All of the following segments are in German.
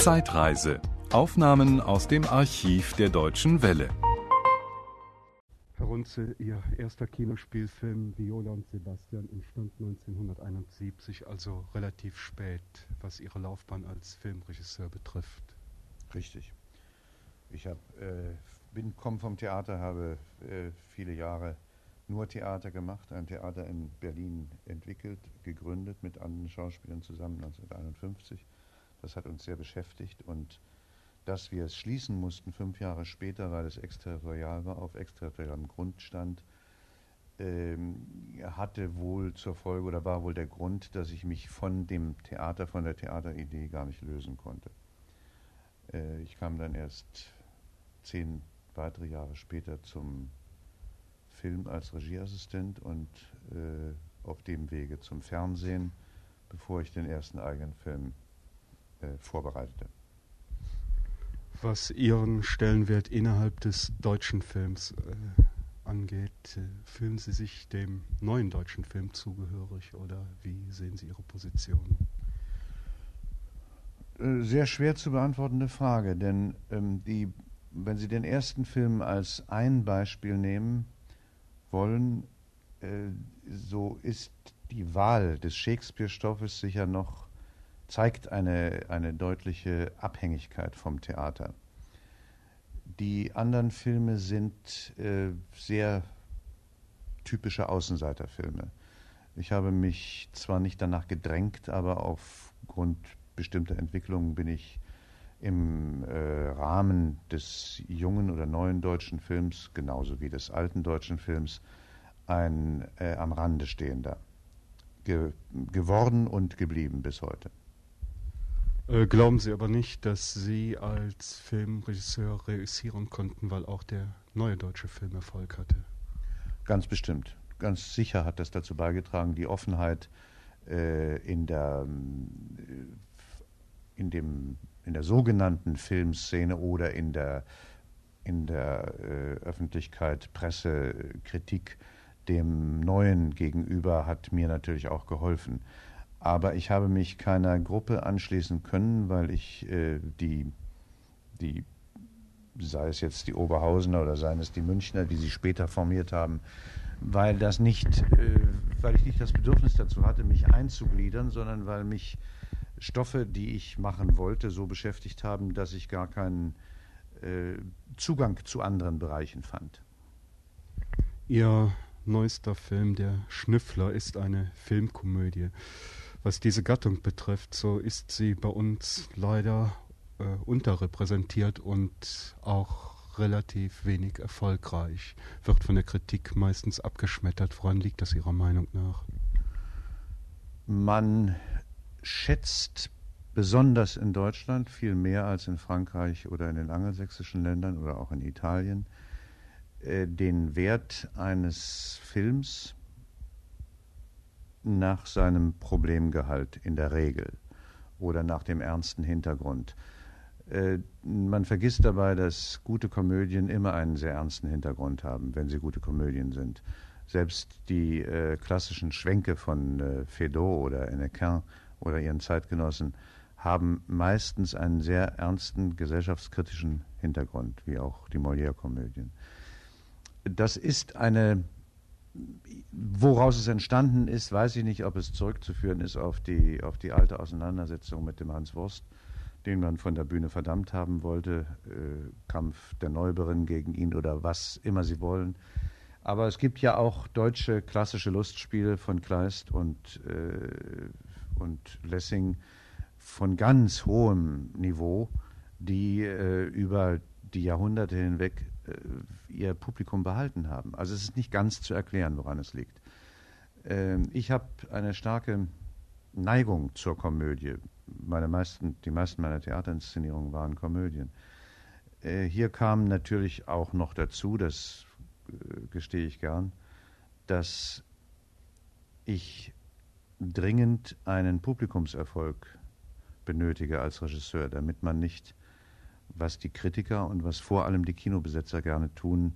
Zeitreise. Aufnahmen aus dem Archiv der Deutschen Welle. Herr Runze, Ihr erster Kinospielfilm Viola und Sebastian entstand 1971, also relativ spät, was Ihre Laufbahn als Filmregisseur betrifft. Richtig. Ich hab, äh, bin komme vom Theater, habe äh, viele Jahre nur Theater gemacht, ein Theater in Berlin entwickelt, gegründet mit anderen Schauspielern zusammen 1951. Das hat uns sehr beschäftigt und dass wir es schließen mussten fünf Jahre später, weil es exterritorial war, auf exterritorialem Grund stand, ähm, hatte wohl zur Folge oder war wohl der Grund, dass ich mich von dem Theater, von der Theateridee gar nicht lösen konnte. Äh, ich kam dann erst zehn weitere Jahre später zum Film als Regieassistent und äh, auf dem Wege zum Fernsehen, bevor ich den ersten eigenen Film vorbereitete. Was Ihren Stellenwert innerhalb des deutschen Films äh, angeht, äh, fühlen Sie sich dem neuen deutschen Film zugehörig oder wie sehen Sie Ihre Position? Äh, sehr schwer zu beantwortende Frage, denn ähm, die, wenn Sie den ersten Film als ein Beispiel nehmen wollen, äh, so ist die Wahl des Shakespeare-Stoffes sicher noch zeigt eine, eine deutliche Abhängigkeit vom Theater. Die anderen Filme sind äh, sehr typische Außenseiterfilme. Ich habe mich zwar nicht danach gedrängt, aber aufgrund bestimmter Entwicklungen bin ich im äh, Rahmen des jungen oder neuen deutschen Films, genauso wie des alten deutschen Films, ein äh, am Rande stehender ge geworden und geblieben bis heute. Äh, glauben Sie aber nicht, dass Sie als Filmregisseur reüssieren konnten, weil auch der neue deutsche Film Erfolg hatte? Ganz bestimmt. Ganz sicher hat das dazu beigetragen, die Offenheit äh, in, der, äh, in, dem, in der sogenannten Filmszene oder in der, in der äh, Öffentlichkeit, Presse, Kritik dem Neuen gegenüber hat mir natürlich auch geholfen. Aber ich habe mich keiner Gruppe anschließen können, weil ich äh, die, die, sei es jetzt die Oberhausener oder seien es die Münchner, die sie später formiert haben, weil das nicht, äh, weil ich nicht das Bedürfnis dazu hatte, mich einzugliedern, sondern weil mich Stoffe, die ich machen wollte, so beschäftigt haben, dass ich gar keinen äh, Zugang zu anderen Bereichen fand. Ihr neuester Film, der Schnüffler, ist eine Filmkomödie. Was diese Gattung betrifft, so ist sie bei uns leider äh, unterrepräsentiert und auch relativ wenig erfolgreich. Wird von der Kritik meistens abgeschmettert. Woran liegt das Ihrer Meinung nach? Man schätzt besonders in Deutschland viel mehr als in Frankreich oder in den angelsächsischen Ländern oder auch in Italien äh, den Wert eines Films nach seinem Problemgehalt in der Regel oder nach dem ernsten Hintergrund. Äh, man vergisst dabei, dass gute Komödien immer einen sehr ernsten Hintergrund haben, wenn sie gute Komödien sind. Selbst die äh, klassischen Schwenke von äh, Feydeau oder Hennequin oder ihren Zeitgenossen haben meistens einen sehr ernsten gesellschaftskritischen Hintergrund, wie auch die Molière-Komödien. Das ist eine Woraus es entstanden ist, weiß ich nicht, ob es zurückzuführen ist auf die, auf die alte Auseinandersetzung mit dem Hans Wurst, den man von der Bühne verdammt haben wollte, äh, Kampf der Neuberen gegen ihn oder was immer sie wollen. Aber es gibt ja auch deutsche klassische Lustspiele von Kleist und, äh, und Lessing von ganz hohem Niveau, die äh, über die Jahrhunderte hinweg ihr Publikum behalten haben. Also es ist nicht ganz zu erklären, woran es liegt. Ähm, ich habe eine starke Neigung zur Komödie. Meine meisten, die meisten meiner Theaterinszenierungen waren Komödien. Äh, hier kam natürlich auch noch dazu, das äh, gestehe ich gern, dass ich dringend einen Publikumserfolg benötige als Regisseur, damit man nicht was die Kritiker und was vor allem die Kinobesetzer gerne tun,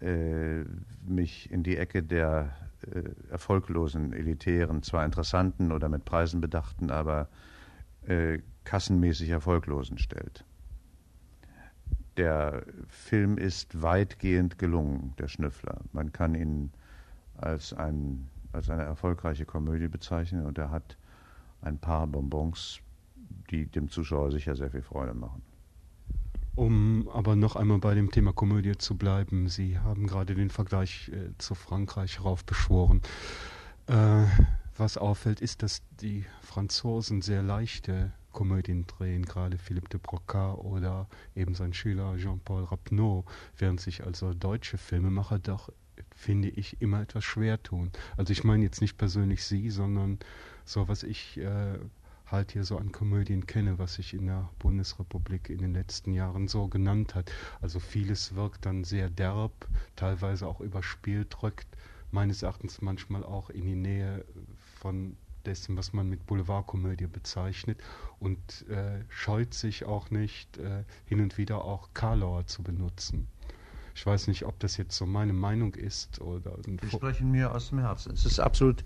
äh, mich in die Ecke der äh, erfolglosen, elitären, zwar interessanten oder mit Preisen bedachten, aber äh, kassenmäßig erfolglosen stellt. Der Film ist weitgehend gelungen, der Schnüffler. Man kann ihn als, ein, als eine erfolgreiche Komödie bezeichnen und er hat ein paar Bonbons, die dem Zuschauer sicher sehr viel Freude machen. Um aber noch einmal bei dem Thema Komödie zu bleiben, Sie haben gerade den Vergleich äh, zu Frankreich raufbeschworen. Äh, was auffällt, ist, dass die Franzosen sehr leichte Komödien drehen, gerade Philippe de Broca oder eben sein Schüler Jean-Paul Rapneau, während sich also deutsche Filmemacher doch, finde ich, immer etwas schwer tun. Also ich meine jetzt nicht persönlich Sie, sondern so, was ich äh, halt hier so an Komödien kenne, was sich in der Bundesrepublik in den letzten Jahren so genannt hat. Also vieles wirkt dann sehr derb, teilweise auch überspielt, drückt meines Erachtens manchmal auch in die Nähe von dessen, was man mit Boulevardkomödie bezeichnet und äh, scheut sich auch nicht, äh, hin und wieder auch Karlauer zu benutzen. Ich weiß nicht, ob das jetzt so meine Meinung ist oder. Sie sprechen mir aus dem Herzen. Es ist absolut,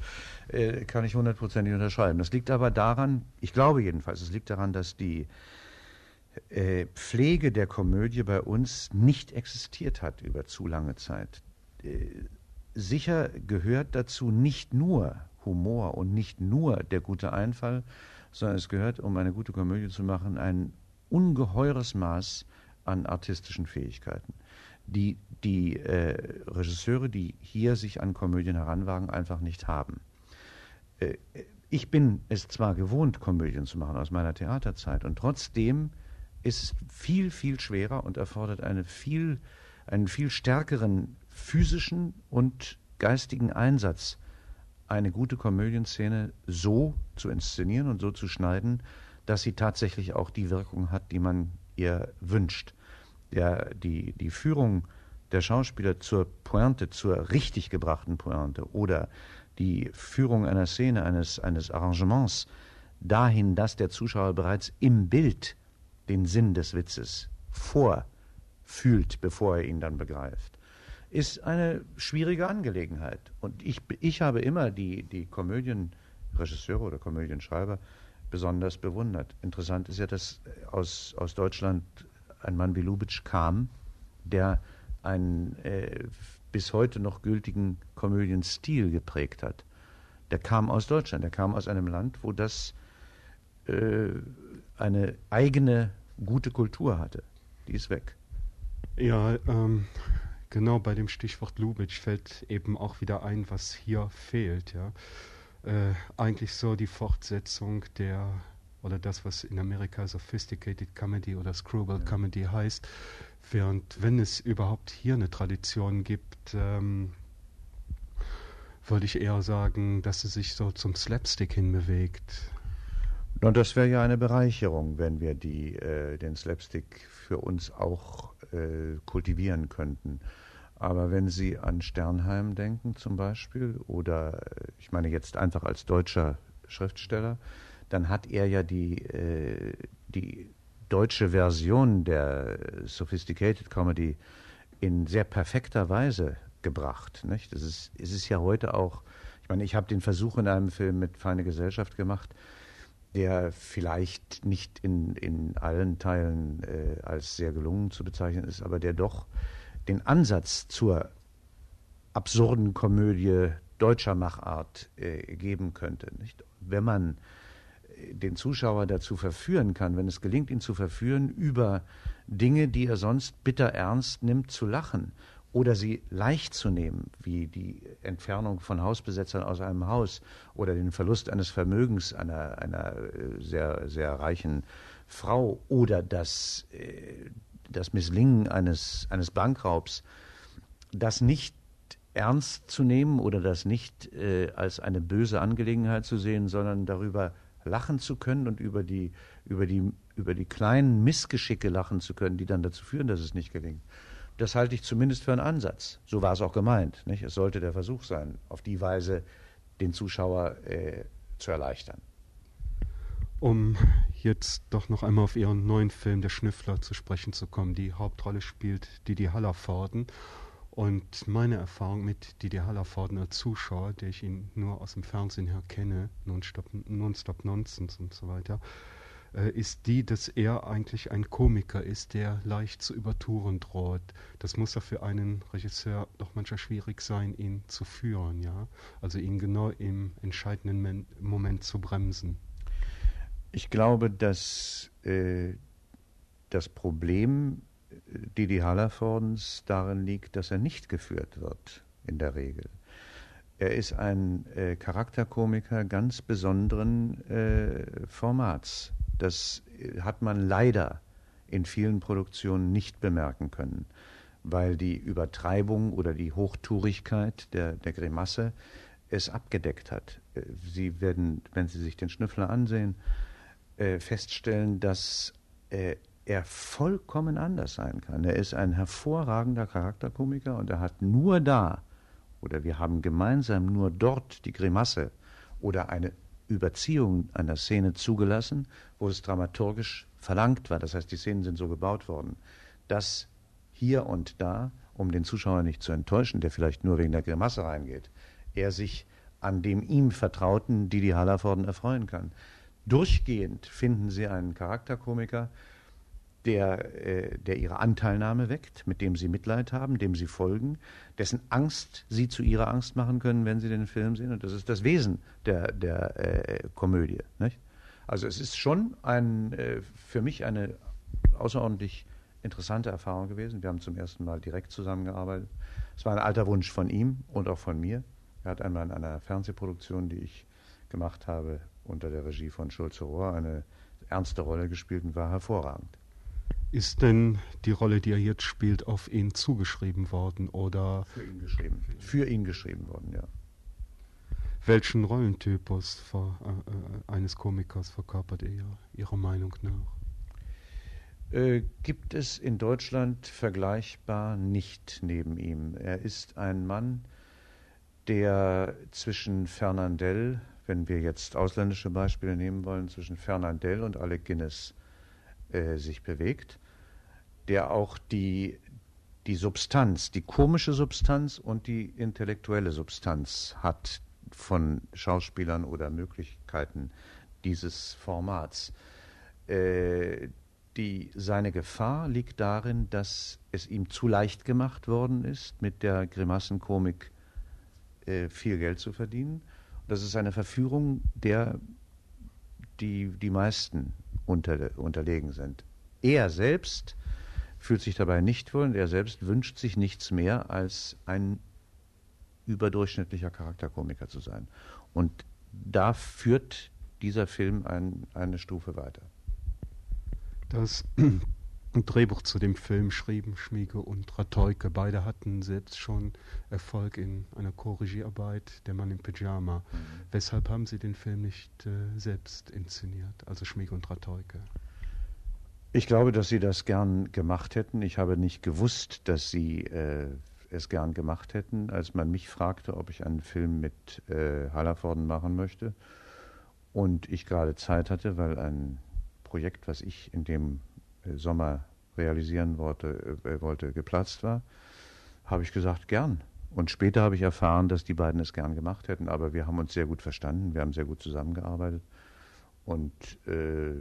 äh, kann ich hundertprozentig unterschreiben. Das liegt aber daran, ich glaube jedenfalls, es liegt daran, dass die äh, Pflege der Komödie bei uns nicht existiert hat über zu lange Zeit. Äh, sicher gehört dazu nicht nur Humor und nicht nur der gute Einfall, sondern es gehört, um eine gute Komödie zu machen, ein ungeheures Maß an artistischen Fähigkeiten, die die äh, Regisseure, die hier sich an Komödien heranwagen, einfach nicht haben. Äh, ich bin es zwar gewohnt, Komödien zu machen aus meiner Theaterzeit, und trotzdem ist es viel, viel schwerer und erfordert eine viel, einen viel stärkeren physischen und geistigen Einsatz eine gute Komödienszene so zu inszenieren und so zu schneiden, dass sie tatsächlich auch die Wirkung hat, die man ihr wünscht. Der, die, die Führung der Schauspieler zur Pointe, zur richtig gebrachten Pointe oder die Führung einer Szene, eines, eines Arrangements dahin, dass der Zuschauer bereits im Bild den Sinn des Witzes vorfühlt, bevor er ihn dann begreift ist eine schwierige Angelegenheit. Und ich, ich habe immer die, die Komödienregisseure oder Komödienschreiber besonders bewundert. Interessant ist ja, dass aus, aus Deutschland ein Mann wie Lubitsch kam, der einen äh, bis heute noch gültigen Komödienstil geprägt hat. Der kam aus Deutschland, der kam aus einem Land, wo das äh, eine eigene gute Kultur hatte. Die ist weg. Ja, ähm, Genau, bei dem Stichwort Lubitsch fällt eben auch wieder ein, was hier fehlt. Ja. Äh, eigentlich so die Fortsetzung der, oder das, was in Amerika Sophisticated Comedy oder Screwball ja. Comedy heißt, während wenn es überhaupt hier eine Tradition gibt, ähm, würde ich eher sagen, dass es sich so zum Slapstick hinbewegt. Und das wäre ja eine Bereicherung, wenn wir die, äh, den Slapstick für uns auch äh, kultivieren könnten. Aber wenn Sie an Sternheim denken zum Beispiel, oder äh, ich meine jetzt einfach als deutscher Schriftsteller, dann hat er ja die, äh, die deutsche Version der Sophisticated Comedy in sehr perfekter Weise gebracht. Nicht? Es, ist, es ist ja heute auch, ich meine, ich habe den Versuch in einem Film mit Feine Gesellschaft gemacht, der vielleicht nicht in, in allen Teilen äh, als sehr gelungen zu bezeichnen ist, aber der doch den Ansatz zur absurden Komödie deutscher Machart äh, geben könnte. Nicht? Wenn man den Zuschauer dazu verführen kann, wenn es gelingt, ihn zu verführen, über Dinge, die er sonst bitter ernst nimmt, zu lachen oder sie leicht zu nehmen, wie die Entfernung von Hausbesetzern aus einem Haus oder den Verlust eines Vermögens einer, einer äh, sehr, sehr reichen Frau oder das, äh, das Misslingen eines, eines Bankraubs, das nicht ernst zu nehmen oder das nicht äh, als eine böse Angelegenheit zu sehen, sondern darüber lachen zu können und über die, über, die, über die kleinen Missgeschicke lachen zu können, die dann dazu führen, dass es nicht gelingt. Das halte ich zumindest für einen Ansatz. So war es auch gemeint. Nicht? Es sollte der Versuch sein, auf die Weise den Zuschauer äh, zu erleichtern. Um jetzt doch noch einmal auf ihren neuen Film Der Schnüffler zu sprechen zu kommen. Die Hauptrolle spielt Didi Hallervorden. Und meine Erfahrung mit Didi Hallervorden als Zuschauer, der ich ihn nur aus dem Fernsehen her kenne, Nonstop, Nonstop Nonsense und so weiter, äh, ist die, dass er eigentlich ein Komiker ist, der leicht zu übertouren droht. Das muss ja für einen Regisseur doch manchmal schwierig sein, ihn zu führen, ja. Also ihn genau im entscheidenden Moment zu bremsen. Ich glaube, dass äh, das Problem Didi Hallervordens darin liegt, dass er nicht geführt wird, in der Regel. Er ist ein äh, Charakterkomiker ganz besonderen äh, Formats. Das äh, hat man leider in vielen Produktionen nicht bemerken können, weil die Übertreibung oder die Hochtourigkeit der, der Grimasse es abgedeckt hat. Äh, Sie werden, wenn Sie sich den Schnüffler ansehen, äh, feststellen, dass äh, er vollkommen anders sein kann. Er ist ein hervorragender Charakterkomiker und er hat nur da, oder wir haben gemeinsam nur dort die Grimasse oder eine Überziehung einer Szene zugelassen, wo es dramaturgisch verlangt war. Das heißt, die Szenen sind so gebaut worden, dass hier und da, um den Zuschauer nicht zu enttäuschen, der vielleicht nur wegen der Grimasse reingeht, er sich an dem ihm Vertrauten Didi Hallervorden erfreuen kann. Durchgehend finden Sie einen Charakterkomiker, der, äh, der ihre Anteilnahme weckt, mit dem sie Mitleid haben, dem sie folgen, dessen Angst sie zu ihrer Angst machen können, wenn sie den Film sehen. Und das ist das Wesen der, der äh, Komödie. Nicht? Also es ist schon ein, äh, für mich eine außerordentlich interessante Erfahrung gewesen. Wir haben zum ersten Mal direkt zusammengearbeitet. Es war ein alter Wunsch von ihm und auch von mir. Er hat einmal in einer Fernsehproduktion, die ich gemacht habe, unter der Regie von Schulze Rohr, eine ernste Rolle gespielt und war hervorragend. Ist denn die Rolle, die er jetzt spielt, auf ihn zugeschrieben worden oder? Für ihn geschrieben. Für ihn geschrieben worden, ja. Welchen Rollentypus für, äh, eines Komikers verkörpert er Ihrer Meinung nach? Äh, gibt es in Deutschland vergleichbar nicht neben ihm. Er ist ein Mann, der zwischen Fernandel, wenn wir jetzt ausländische Beispiele nehmen wollen, zwischen Fernandel und Alec Guinness äh, sich bewegt der auch die, die Substanz, die komische Substanz und die intellektuelle Substanz hat von Schauspielern oder Möglichkeiten dieses Formats. Äh, die, seine Gefahr liegt darin, dass es ihm zu leicht gemacht worden ist, mit der Grimassenkomik äh, viel Geld zu verdienen. Das ist eine Verführung, der die, die meisten unter, unterlegen sind. Er selbst fühlt sich dabei nicht wohl und er selbst wünscht sich nichts mehr als ein überdurchschnittlicher Charakterkomiker zu sein. Und da führt dieser Film ein, eine Stufe weiter. Das Drehbuch zu dem Film schrieben Schmiege und Rateuke. Beide hatten selbst schon Erfolg in einer Co-Regiearbeit, Der Mann im Pyjama. Mhm. Weshalb haben Sie den Film nicht äh, selbst inszeniert, also Schmiege und Rateuke? Ich glaube, dass Sie das gern gemacht hätten. Ich habe nicht gewusst, dass Sie äh, es gern gemacht hätten, als man mich fragte, ob ich einen Film mit äh, Hallervorden machen möchte. Und ich gerade Zeit hatte, weil ein Projekt, was ich in dem Sommer realisieren wollte, äh, wollte, geplatzt war, habe ich gesagt, gern. Und später habe ich erfahren, dass die beiden es gern gemacht hätten. Aber wir haben uns sehr gut verstanden, wir haben sehr gut zusammengearbeitet. Und äh,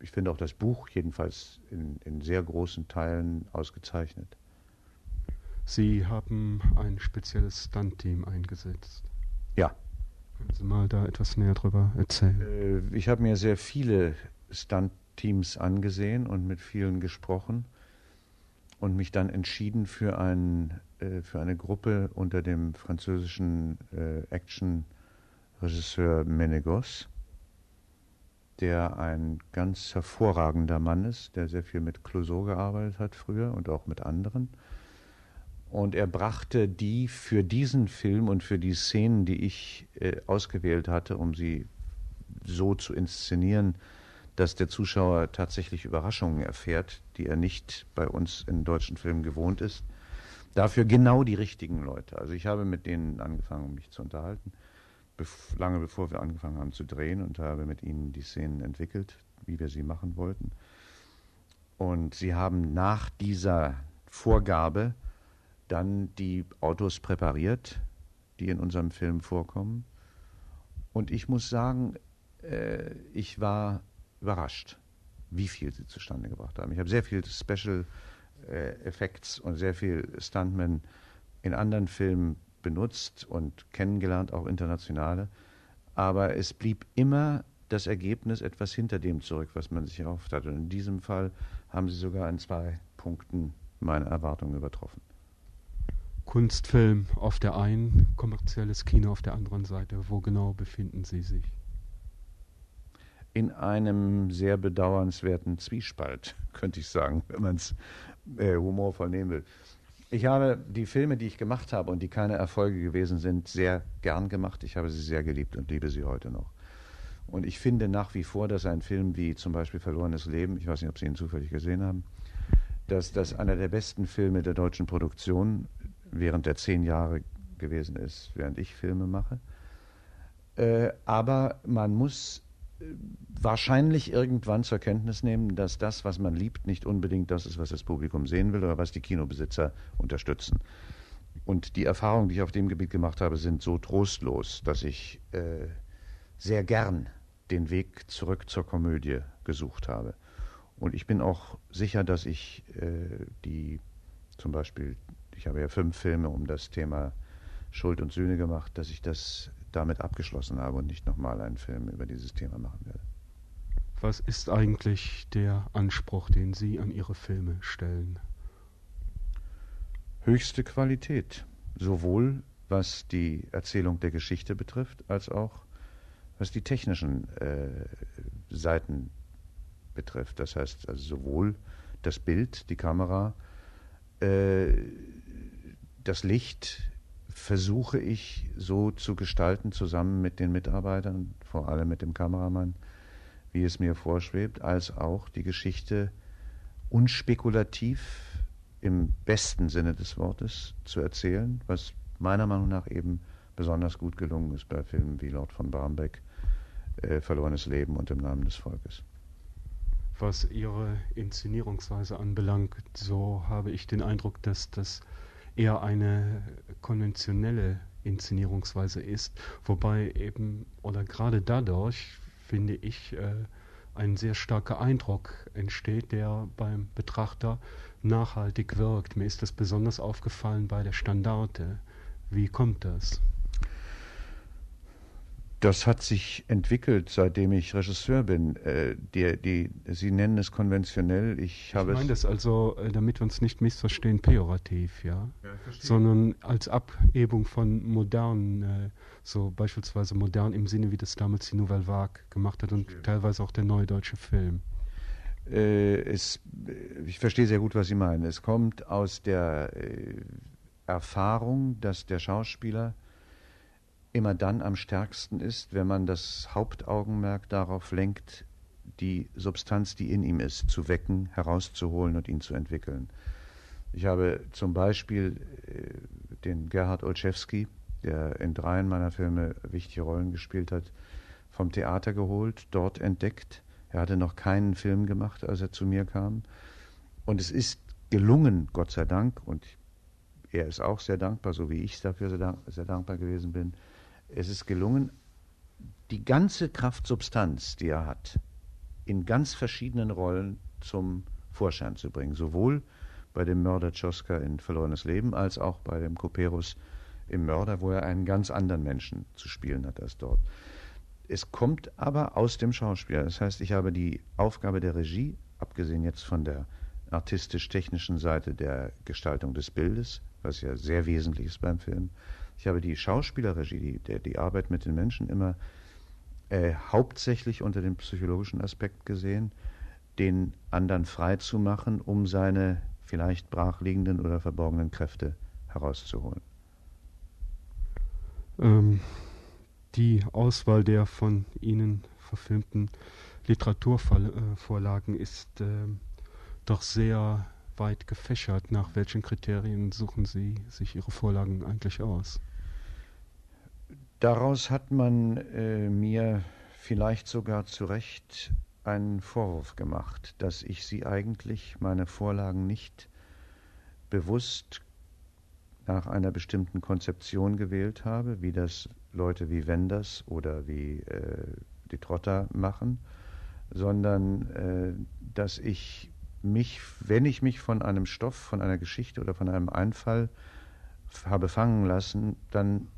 ich finde auch das Buch jedenfalls in, in sehr großen Teilen ausgezeichnet. Sie haben ein spezielles Stunt-Team eingesetzt. Ja. Können Sie mal da etwas näher drüber erzählen? Äh, ich habe mir sehr viele Stunt-Teams angesehen und mit vielen gesprochen und mich dann entschieden für, ein, äh, für eine Gruppe unter dem französischen äh, Action-Regisseur Menegos der ein ganz hervorragender Mann ist, der sehr viel mit Clouseau gearbeitet hat früher und auch mit anderen. Und er brachte die für diesen Film und für die Szenen, die ich äh, ausgewählt hatte, um sie so zu inszenieren, dass der Zuschauer tatsächlich Überraschungen erfährt, die er nicht bei uns in deutschen Filmen gewohnt ist. Dafür genau die richtigen Leute. Also ich habe mit denen angefangen, mich zu unterhalten lange bevor wir angefangen haben zu drehen und habe mit ihnen die Szenen entwickelt, wie wir sie machen wollten. Und sie haben nach dieser Vorgabe dann die Autos präpariert, die in unserem Film vorkommen. Und ich muss sagen, äh, ich war überrascht. wie viel sie zustande gebracht haben. Ich habe sehr viel Special äh, Effects und sehr viel Stuntmen in anderen Filmen benutzt und kennengelernt, auch internationale. Aber es blieb immer das Ergebnis etwas hinter dem zurück, was man sich erhofft hat. Und in diesem Fall haben sie sogar in zwei Punkten meine Erwartungen übertroffen. Kunstfilm auf der einen, kommerzielles Kino auf der anderen Seite. Wo genau befinden Sie sich? In einem sehr bedauernswerten Zwiespalt, könnte ich sagen, wenn man es äh, humorvoll nehmen will. Ich habe die Filme, die ich gemacht habe und die keine Erfolge gewesen sind, sehr gern gemacht. Ich habe sie sehr geliebt und liebe sie heute noch. Und ich finde nach wie vor, dass ein Film wie zum Beispiel Verlorenes Leben, ich weiß nicht, ob Sie ihn zufällig gesehen haben, dass das einer der besten Filme der deutschen Produktion während der zehn Jahre gewesen ist, während ich Filme mache. Äh, aber man muss wahrscheinlich irgendwann zur Kenntnis nehmen, dass das, was man liebt, nicht unbedingt das ist, was das Publikum sehen will oder was die Kinobesitzer unterstützen. Und die Erfahrungen, die ich auf dem Gebiet gemacht habe, sind so trostlos, dass ich äh, sehr gern den Weg zurück zur Komödie gesucht habe. Und ich bin auch sicher, dass ich äh, die, zum Beispiel, ich habe ja fünf Filme um das Thema Schuld und Sühne gemacht, dass ich das damit abgeschlossen habe und nicht nochmal einen Film über dieses Thema machen werde. Was ist eigentlich der Anspruch, den Sie an Ihre Filme stellen? Höchste Qualität, sowohl was die Erzählung der Geschichte betrifft, als auch was die technischen äh, Seiten betrifft. Das heißt also sowohl das Bild, die Kamera, äh, das Licht versuche ich so zu gestalten, zusammen mit den Mitarbeitern, vor allem mit dem Kameramann, wie es mir vorschwebt, als auch die Geschichte unspekulativ im besten Sinne des Wortes zu erzählen, was meiner Meinung nach eben besonders gut gelungen ist bei Filmen wie Lord von Barmbek äh, verlorenes Leben und im Namen des Volkes. Was Ihre Inszenierungsweise anbelangt, so habe ich den Eindruck, dass das eher eine konventionelle Inszenierungsweise ist, wobei eben oder gerade dadurch finde ich äh, ein sehr starker Eindruck entsteht, der beim Betrachter nachhaltig wirkt. Mir ist das besonders aufgefallen bei der Standarte. Wie kommt das? Das hat sich entwickelt, seitdem ich Regisseur bin. Äh, die, die, Sie nennen es konventionell. Ich, habe ich meine das also, äh, damit wir uns nicht missverstehen, pejorativ, ja, ja sondern als Abhebung von modern, äh, so beispielsweise modern im Sinne, wie das damals die Nouvelle Vague gemacht hat und verstehe. teilweise auch der neue deutsche Film. Äh, es, ich verstehe sehr gut, was Sie meinen. Es kommt aus der äh, Erfahrung, dass der Schauspieler immer dann am stärksten ist, wenn man das Hauptaugenmerk darauf lenkt, die Substanz, die in ihm ist, zu wecken, herauszuholen und ihn zu entwickeln. Ich habe zum Beispiel äh, den Gerhard Olszewski, der in dreien meiner Filme wichtige Rollen gespielt hat, vom Theater geholt, dort entdeckt. Er hatte noch keinen Film gemacht, als er zu mir kam. Und es ist gelungen, Gott sei Dank, und er ist auch sehr dankbar, so wie ich dafür sehr, dank sehr dankbar gewesen bin, es ist gelungen, die ganze Kraftsubstanz, die er hat, in ganz verschiedenen Rollen zum Vorschein zu bringen. Sowohl bei dem Mörder Tschoska in Verlorenes Leben als auch bei dem Koperus im Mörder, wo er einen ganz anderen Menschen zu spielen hat als dort. Es kommt aber aus dem Schauspieler. Das heißt, ich habe die Aufgabe der Regie, abgesehen jetzt von der artistisch-technischen Seite der Gestaltung des Bildes, was ja sehr wesentlich ist beim Film, ich habe die Schauspielerregie, die, die, Arbeit mit den Menschen immer äh, hauptsächlich unter dem psychologischen Aspekt gesehen, den anderen frei zu machen, um seine vielleicht brachliegenden oder verborgenen Kräfte herauszuholen. Ähm, die Auswahl der von Ihnen verfilmten Literaturvorlagen ist äh, doch sehr weit gefächert. Nach welchen Kriterien suchen Sie sich Ihre Vorlagen eigentlich aus? Daraus hat man äh, mir vielleicht sogar zu Recht einen Vorwurf gemacht, dass ich sie eigentlich, meine Vorlagen nicht bewusst nach einer bestimmten Konzeption gewählt habe, wie das Leute wie Wenders oder wie äh, die Trotter machen, sondern äh, dass ich mich, wenn ich mich von einem Stoff, von einer Geschichte oder von einem Einfall habe fangen lassen, dann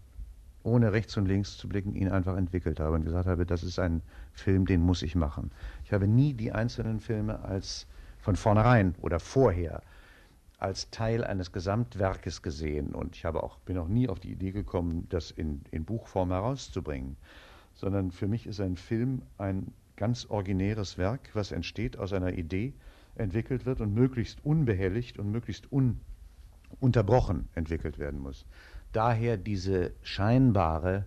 ohne rechts und links zu blicken, ihn einfach entwickelt habe und gesagt habe, das ist ein Film, den muss ich machen. Ich habe nie die einzelnen Filme als von vornherein oder vorher als Teil eines Gesamtwerkes gesehen und ich habe auch, bin auch nie auf die Idee gekommen, das in, in Buchform herauszubringen, sondern für mich ist ein Film ein ganz originäres Werk, was entsteht aus einer Idee, entwickelt wird und möglichst unbehelligt und möglichst ununterbrochen entwickelt werden muss. Daher diese scheinbare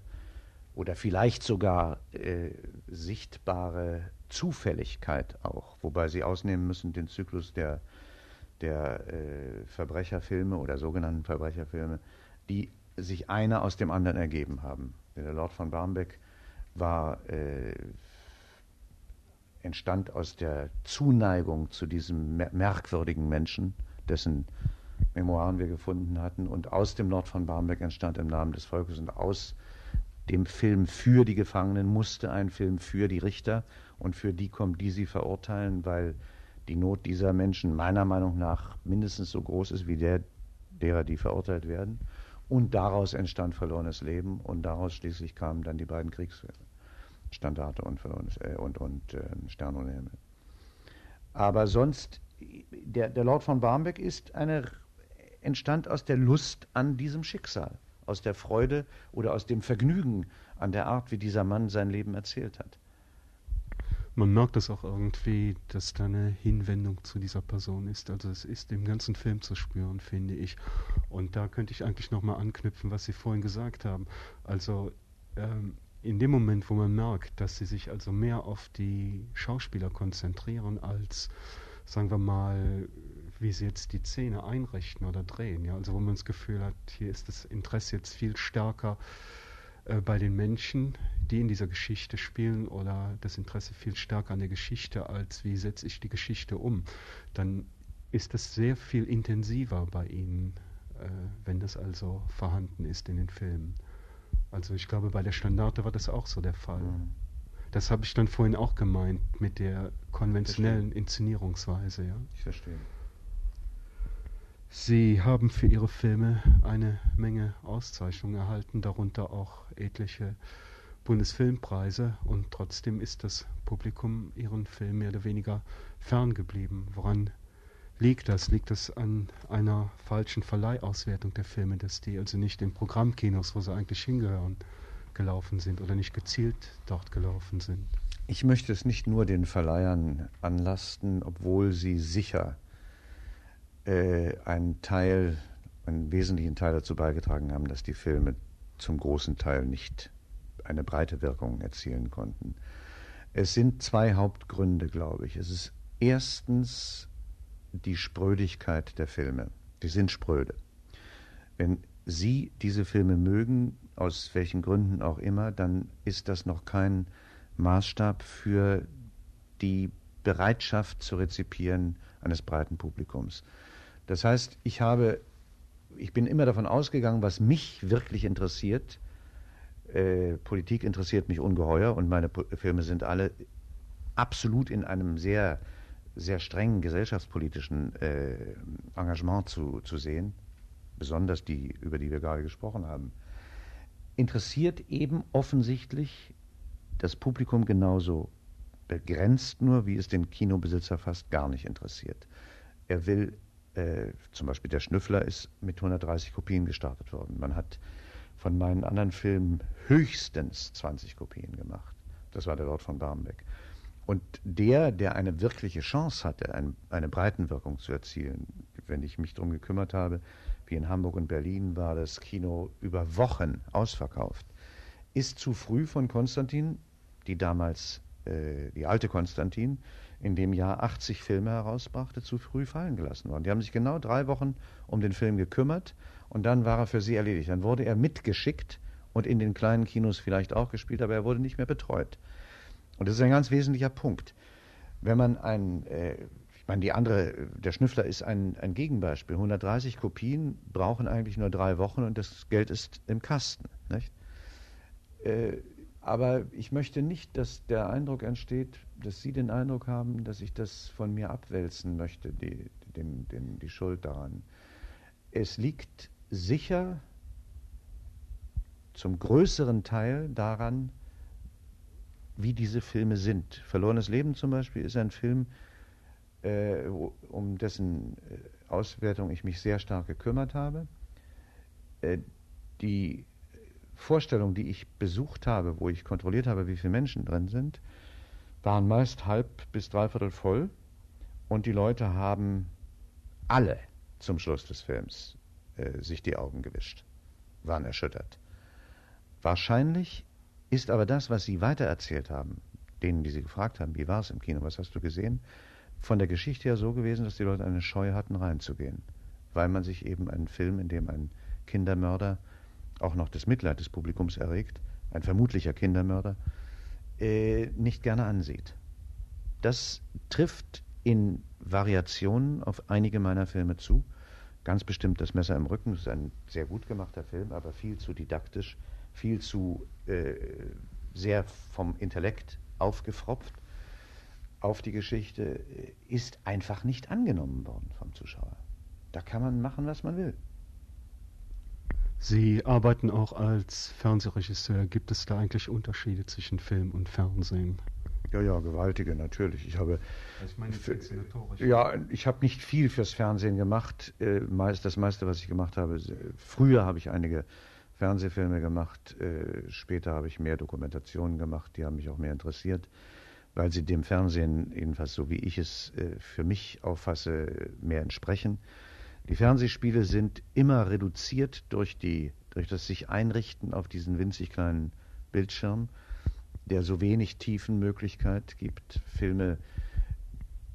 oder vielleicht sogar äh, sichtbare Zufälligkeit auch, wobei Sie ausnehmen müssen den Zyklus der, der äh, Verbrecherfilme oder sogenannten Verbrecherfilme, die sich einer aus dem anderen ergeben haben. Der Lord von Barmbek war, äh, entstand aus der Zuneigung zu diesem merkwürdigen Menschen, dessen Memoiren wir gefunden hatten. Und aus dem Lord von Barmbek entstand im Namen des Volkes und aus dem Film für die Gefangenen musste ein Film für die Richter und für die kommt, die sie verurteilen, weil die Not dieser Menschen meiner Meinung nach mindestens so groß ist wie der derer, die verurteilt werden. Und daraus entstand verlorenes Leben und daraus schließlich kamen dann die beiden Kriegsfilme, Standarte und, verlorenes, äh, und, und äh, Stern und Himmel. Aber sonst, der, der Lord von Barmbek ist eine entstand aus der Lust an diesem Schicksal, aus der Freude oder aus dem Vergnügen an der Art, wie dieser Mann sein Leben erzählt hat. Man merkt es auch irgendwie, dass da eine Hinwendung zu dieser Person ist. Also es ist im ganzen Film zu spüren, finde ich. Und da könnte ich eigentlich nochmal anknüpfen, was Sie vorhin gesagt haben. Also ähm, in dem Moment, wo man merkt, dass sie sich also mehr auf die Schauspieler konzentrieren als, sagen wir mal, wie sie jetzt die Szene einrichten oder drehen. Ja? Also wo man das Gefühl hat, hier ist das Interesse jetzt viel stärker äh, bei den Menschen, die in dieser Geschichte spielen, oder das Interesse viel stärker an der Geschichte, als wie setze ich die Geschichte um. Dann ist das sehr viel intensiver bei ihnen, äh, wenn das also vorhanden ist in den Filmen. Also ich glaube, bei der Standarte war das auch so der Fall. Mhm. Das habe ich dann vorhin auch gemeint mit der konventionellen Inszenierungsweise. Ja. Ich verstehe. Sie haben für Ihre Filme eine Menge Auszeichnungen erhalten, darunter auch etliche Bundesfilmpreise und trotzdem ist das Publikum Ihren Film mehr oder weniger ferngeblieben. Woran liegt das? Liegt das an einer falschen Verleihauswertung der Filme, dass die also nicht in Programmkinos, wo sie eigentlich hingehören, gelaufen sind oder nicht gezielt dort gelaufen sind? Ich möchte es nicht nur den Verleihern anlasten, obwohl sie sicher äh, einen Teil, einen wesentlichen Teil dazu beigetragen haben, dass die Filme zum großen Teil nicht eine breite Wirkung erzielen konnten. Es sind zwei Hauptgründe, glaube ich. Es ist erstens die Sprödigkeit der Filme. Die sind spröde. Wenn Sie diese Filme mögen, aus welchen Gründen auch immer, dann ist das noch kein Maßstab für die Bereitschaft zu rezipieren eines breiten Publikums. Das heißt, ich habe, ich bin immer davon ausgegangen, was mich wirklich interessiert. Äh, Politik interessiert mich ungeheuer und meine Filme sind alle absolut in einem sehr, sehr strengen gesellschaftspolitischen äh, Engagement zu, zu sehen, besonders die, über die wir gerade gesprochen haben. Interessiert eben offensichtlich das Publikum genauso begrenzt nur, wie es den Kinobesitzer fast gar nicht interessiert. Er will äh, zum Beispiel der Schnüffler ist mit 130 Kopien gestartet worden. Man hat von meinen anderen Filmen höchstens 20 Kopien gemacht. Das war der Lord von Barmbek. Und der, der eine wirkliche Chance hatte, ein, eine Breitenwirkung zu erzielen, wenn ich mich darum gekümmert habe, wie in Hamburg und Berlin war das Kino über Wochen ausverkauft, ist zu früh von Konstantin, die damals, äh, die alte Konstantin, in dem Jahr 80 Filme herausbrachte, zu früh fallen gelassen worden. Die haben sich genau drei Wochen um den Film gekümmert und dann war er für sie erledigt. Dann wurde er mitgeschickt und in den kleinen Kinos vielleicht auch gespielt, aber er wurde nicht mehr betreut. Und das ist ein ganz wesentlicher Punkt. Wenn man ein, äh, ich meine, die andere, der Schnüffler ist ein, ein Gegenbeispiel. 130 Kopien brauchen eigentlich nur drei Wochen und das Geld ist im Kasten. Nicht? Äh, Aber ich möchte nicht, dass der Eindruck entsteht, dass Sie den Eindruck haben, dass ich das von mir abwälzen möchte, die, den, den, die Schuld daran. Es liegt sicher zum größeren Teil daran, wie diese Filme sind. Verlorenes Leben zum Beispiel ist ein Film, äh, um dessen äh, Auswertung ich mich sehr stark gekümmert habe. Äh, die Vorstellungen, die ich besucht habe, wo ich kontrolliert habe, wie viele Menschen drin sind, waren meist halb bis dreiviertel voll und die Leute haben alle zum Schluss des Films äh, sich die Augen gewischt, waren erschüttert. Wahrscheinlich ist aber das, was Sie weitererzählt haben, denen, die Sie gefragt haben, wie war es im Kino, was hast du gesehen, von der Geschichte her so gewesen, dass die Leute eine Scheu hatten, reinzugehen, weil man sich eben einen Film, in dem ein Kindermörder auch noch das Mitleid des Publikums erregt, ein vermutlicher Kindermörder, äh, nicht gerne ansieht. Das trifft in Variationen auf einige meiner Filme zu. Ganz bestimmt Das Messer im Rücken, das ist ein sehr gut gemachter Film, aber viel zu didaktisch, viel zu äh, sehr vom Intellekt aufgefropft auf die Geschichte, äh, ist einfach nicht angenommen worden vom Zuschauer. Da kann man machen, was man will. Sie arbeiten auch als Fernsehregisseur. Gibt es da eigentlich Unterschiede zwischen Film und Fernsehen? Ja, ja, gewaltige natürlich. Ich habe, ich meine, für, ja, ich habe nicht viel fürs Fernsehen gemacht. Äh, das meiste, was ich gemacht habe, früher habe ich einige Fernsehfilme gemacht. Äh, später habe ich mehr Dokumentationen gemacht. Die haben mich auch mehr interessiert, weil sie dem Fernsehen jedenfalls so wie ich es äh, für mich auffasse mehr entsprechen. Die Fernsehspiele sind immer reduziert durch, die, durch das sich einrichten auf diesen winzig kleinen Bildschirm, der so wenig Tiefenmöglichkeit gibt. Filme,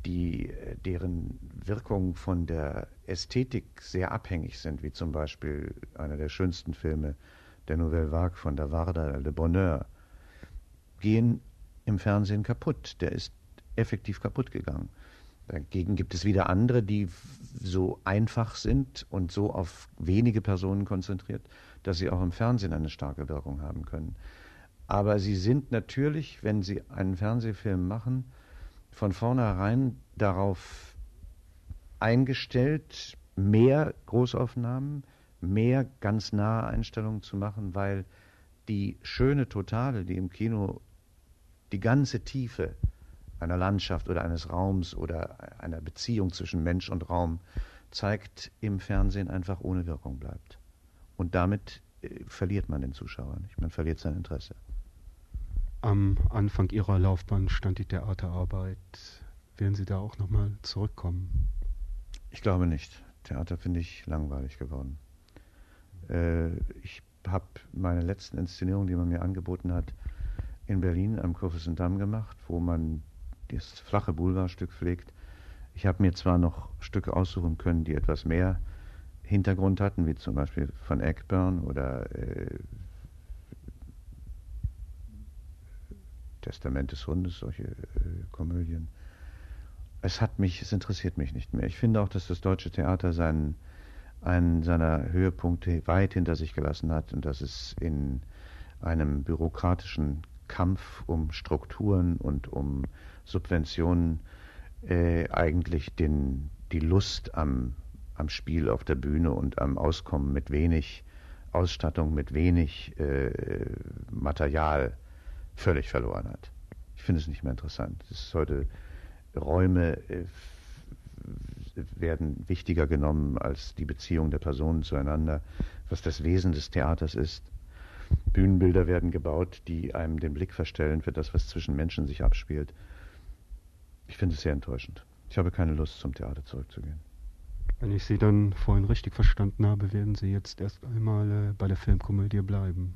die, deren Wirkung von der Ästhetik sehr abhängig sind, wie zum Beispiel einer der schönsten Filme der Nouvelle Vague von der Varda, Le Bonheur, gehen im Fernsehen kaputt. Der ist effektiv kaputt gegangen. Dagegen gibt es wieder andere, die so einfach sind und so auf wenige Personen konzentriert, dass sie auch im Fernsehen eine starke Wirkung haben können. Aber sie sind natürlich, wenn sie einen Fernsehfilm machen, von vornherein darauf eingestellt, mehr Großaufnahmen, mehr ganz nahe Einstellungen zu machen, weil die schöne Totale, die im Kino die ganze Tiefe einer Landschaft oder eines Raums oder einer Beziehung zwischen Mensch und Raum zeigt, im Fernsehen einfach ohne Wirkung bleibt. Und damit äh, verliert man den Zuschauer nicht, man verliert sein Interesse. Am Anfang Ihrer Laufbahn stand die Theaterarbeit. Werden Sie da auch nochmal zurückkommen? Ich glaube nicht. Theater finde ich langweilig geworden. Äh, ich habe meine letzten Inszenierungen, die man mir angeboten hat, in Berlin am Kurfürstendamm gemacht, wo man das flache Boulevardstück pflegt. Ich habe mir zwar noch Stücke aussuchen können, die etwas mehr Hintergrund hatten, wie zum Beispiel von Eckburn oder äh, Testament des Hundes, solche äh, Komödien. Es hat mich, es interessiert mich nicht mehr. Ich finde auch, dass das deutsche Theater seinen, einen seiner Höhepunkte weit hinter sich gelassen hat und dass es in einem bürokratischen Kampf um Strukturen und um Subventionen äh, eigentlich den, die Lust am, am Spiel auf der Bühne und am Auskommen mit wenig Ausstattung, mit wenig äh, Material völlig verloren hat. Ich finde es nicht mehr interessant. Es ist heute Räume äh, werden wichtiger genommen als die Beziehung der Personen zueinander, was das Wesen des Theaters ist. Bühnenbilder werden gebaut, die einem den Blick verstellen für das, was zwischen Menschen sich abspielt. Ich finde es sehr enttäuschend. Ich habe keine Lust, zum Theater zurückzugehen. Wenn ich Sie dann vorhin richtig verstanden habe, werden Sie jetzt erst einmal äh, bei der Filmkomödie bleiben.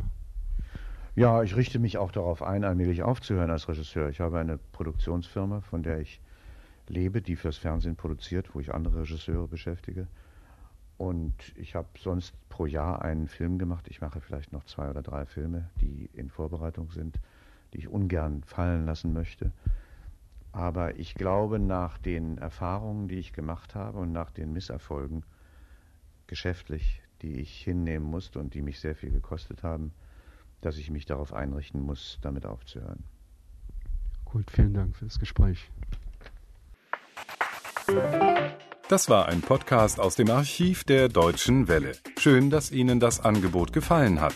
Ja, ich richte mich auch darauf ein, allmählich aufzuhören als Regisseur. Ich habe eine Produktionsfirma, von der ich lebe, die fürs Fernsehen produziert, wo ich andere Regisseure beschäftige. Und ich habe sonst pro Jahr einen Film gemacht. Ich mache vielleicht noch zwei oder drei Filme, die in Vorbereitung sind, die ich ungern fallen lassen möchte. Aber ich glaube, nach den Erfahrungen, die ich gemacht habe und nach den Misserfolgen geschäftlich, die ich hinnehmen musste und die mich sehr viel gekostet haben, dass ich mich darauf einrichten muss, damit aufzuhören. Gut, vielen Dank für das Gespräch. Das war ein Podcast aus dem Archiv der Deutschen Welle. Schön, dass Ihnen das Angebot gefallen hat.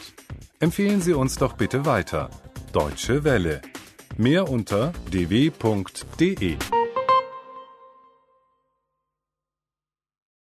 Empfehlen Sie uns doch bitte weiter. Deutsche Welle. Mehr unter dw.de.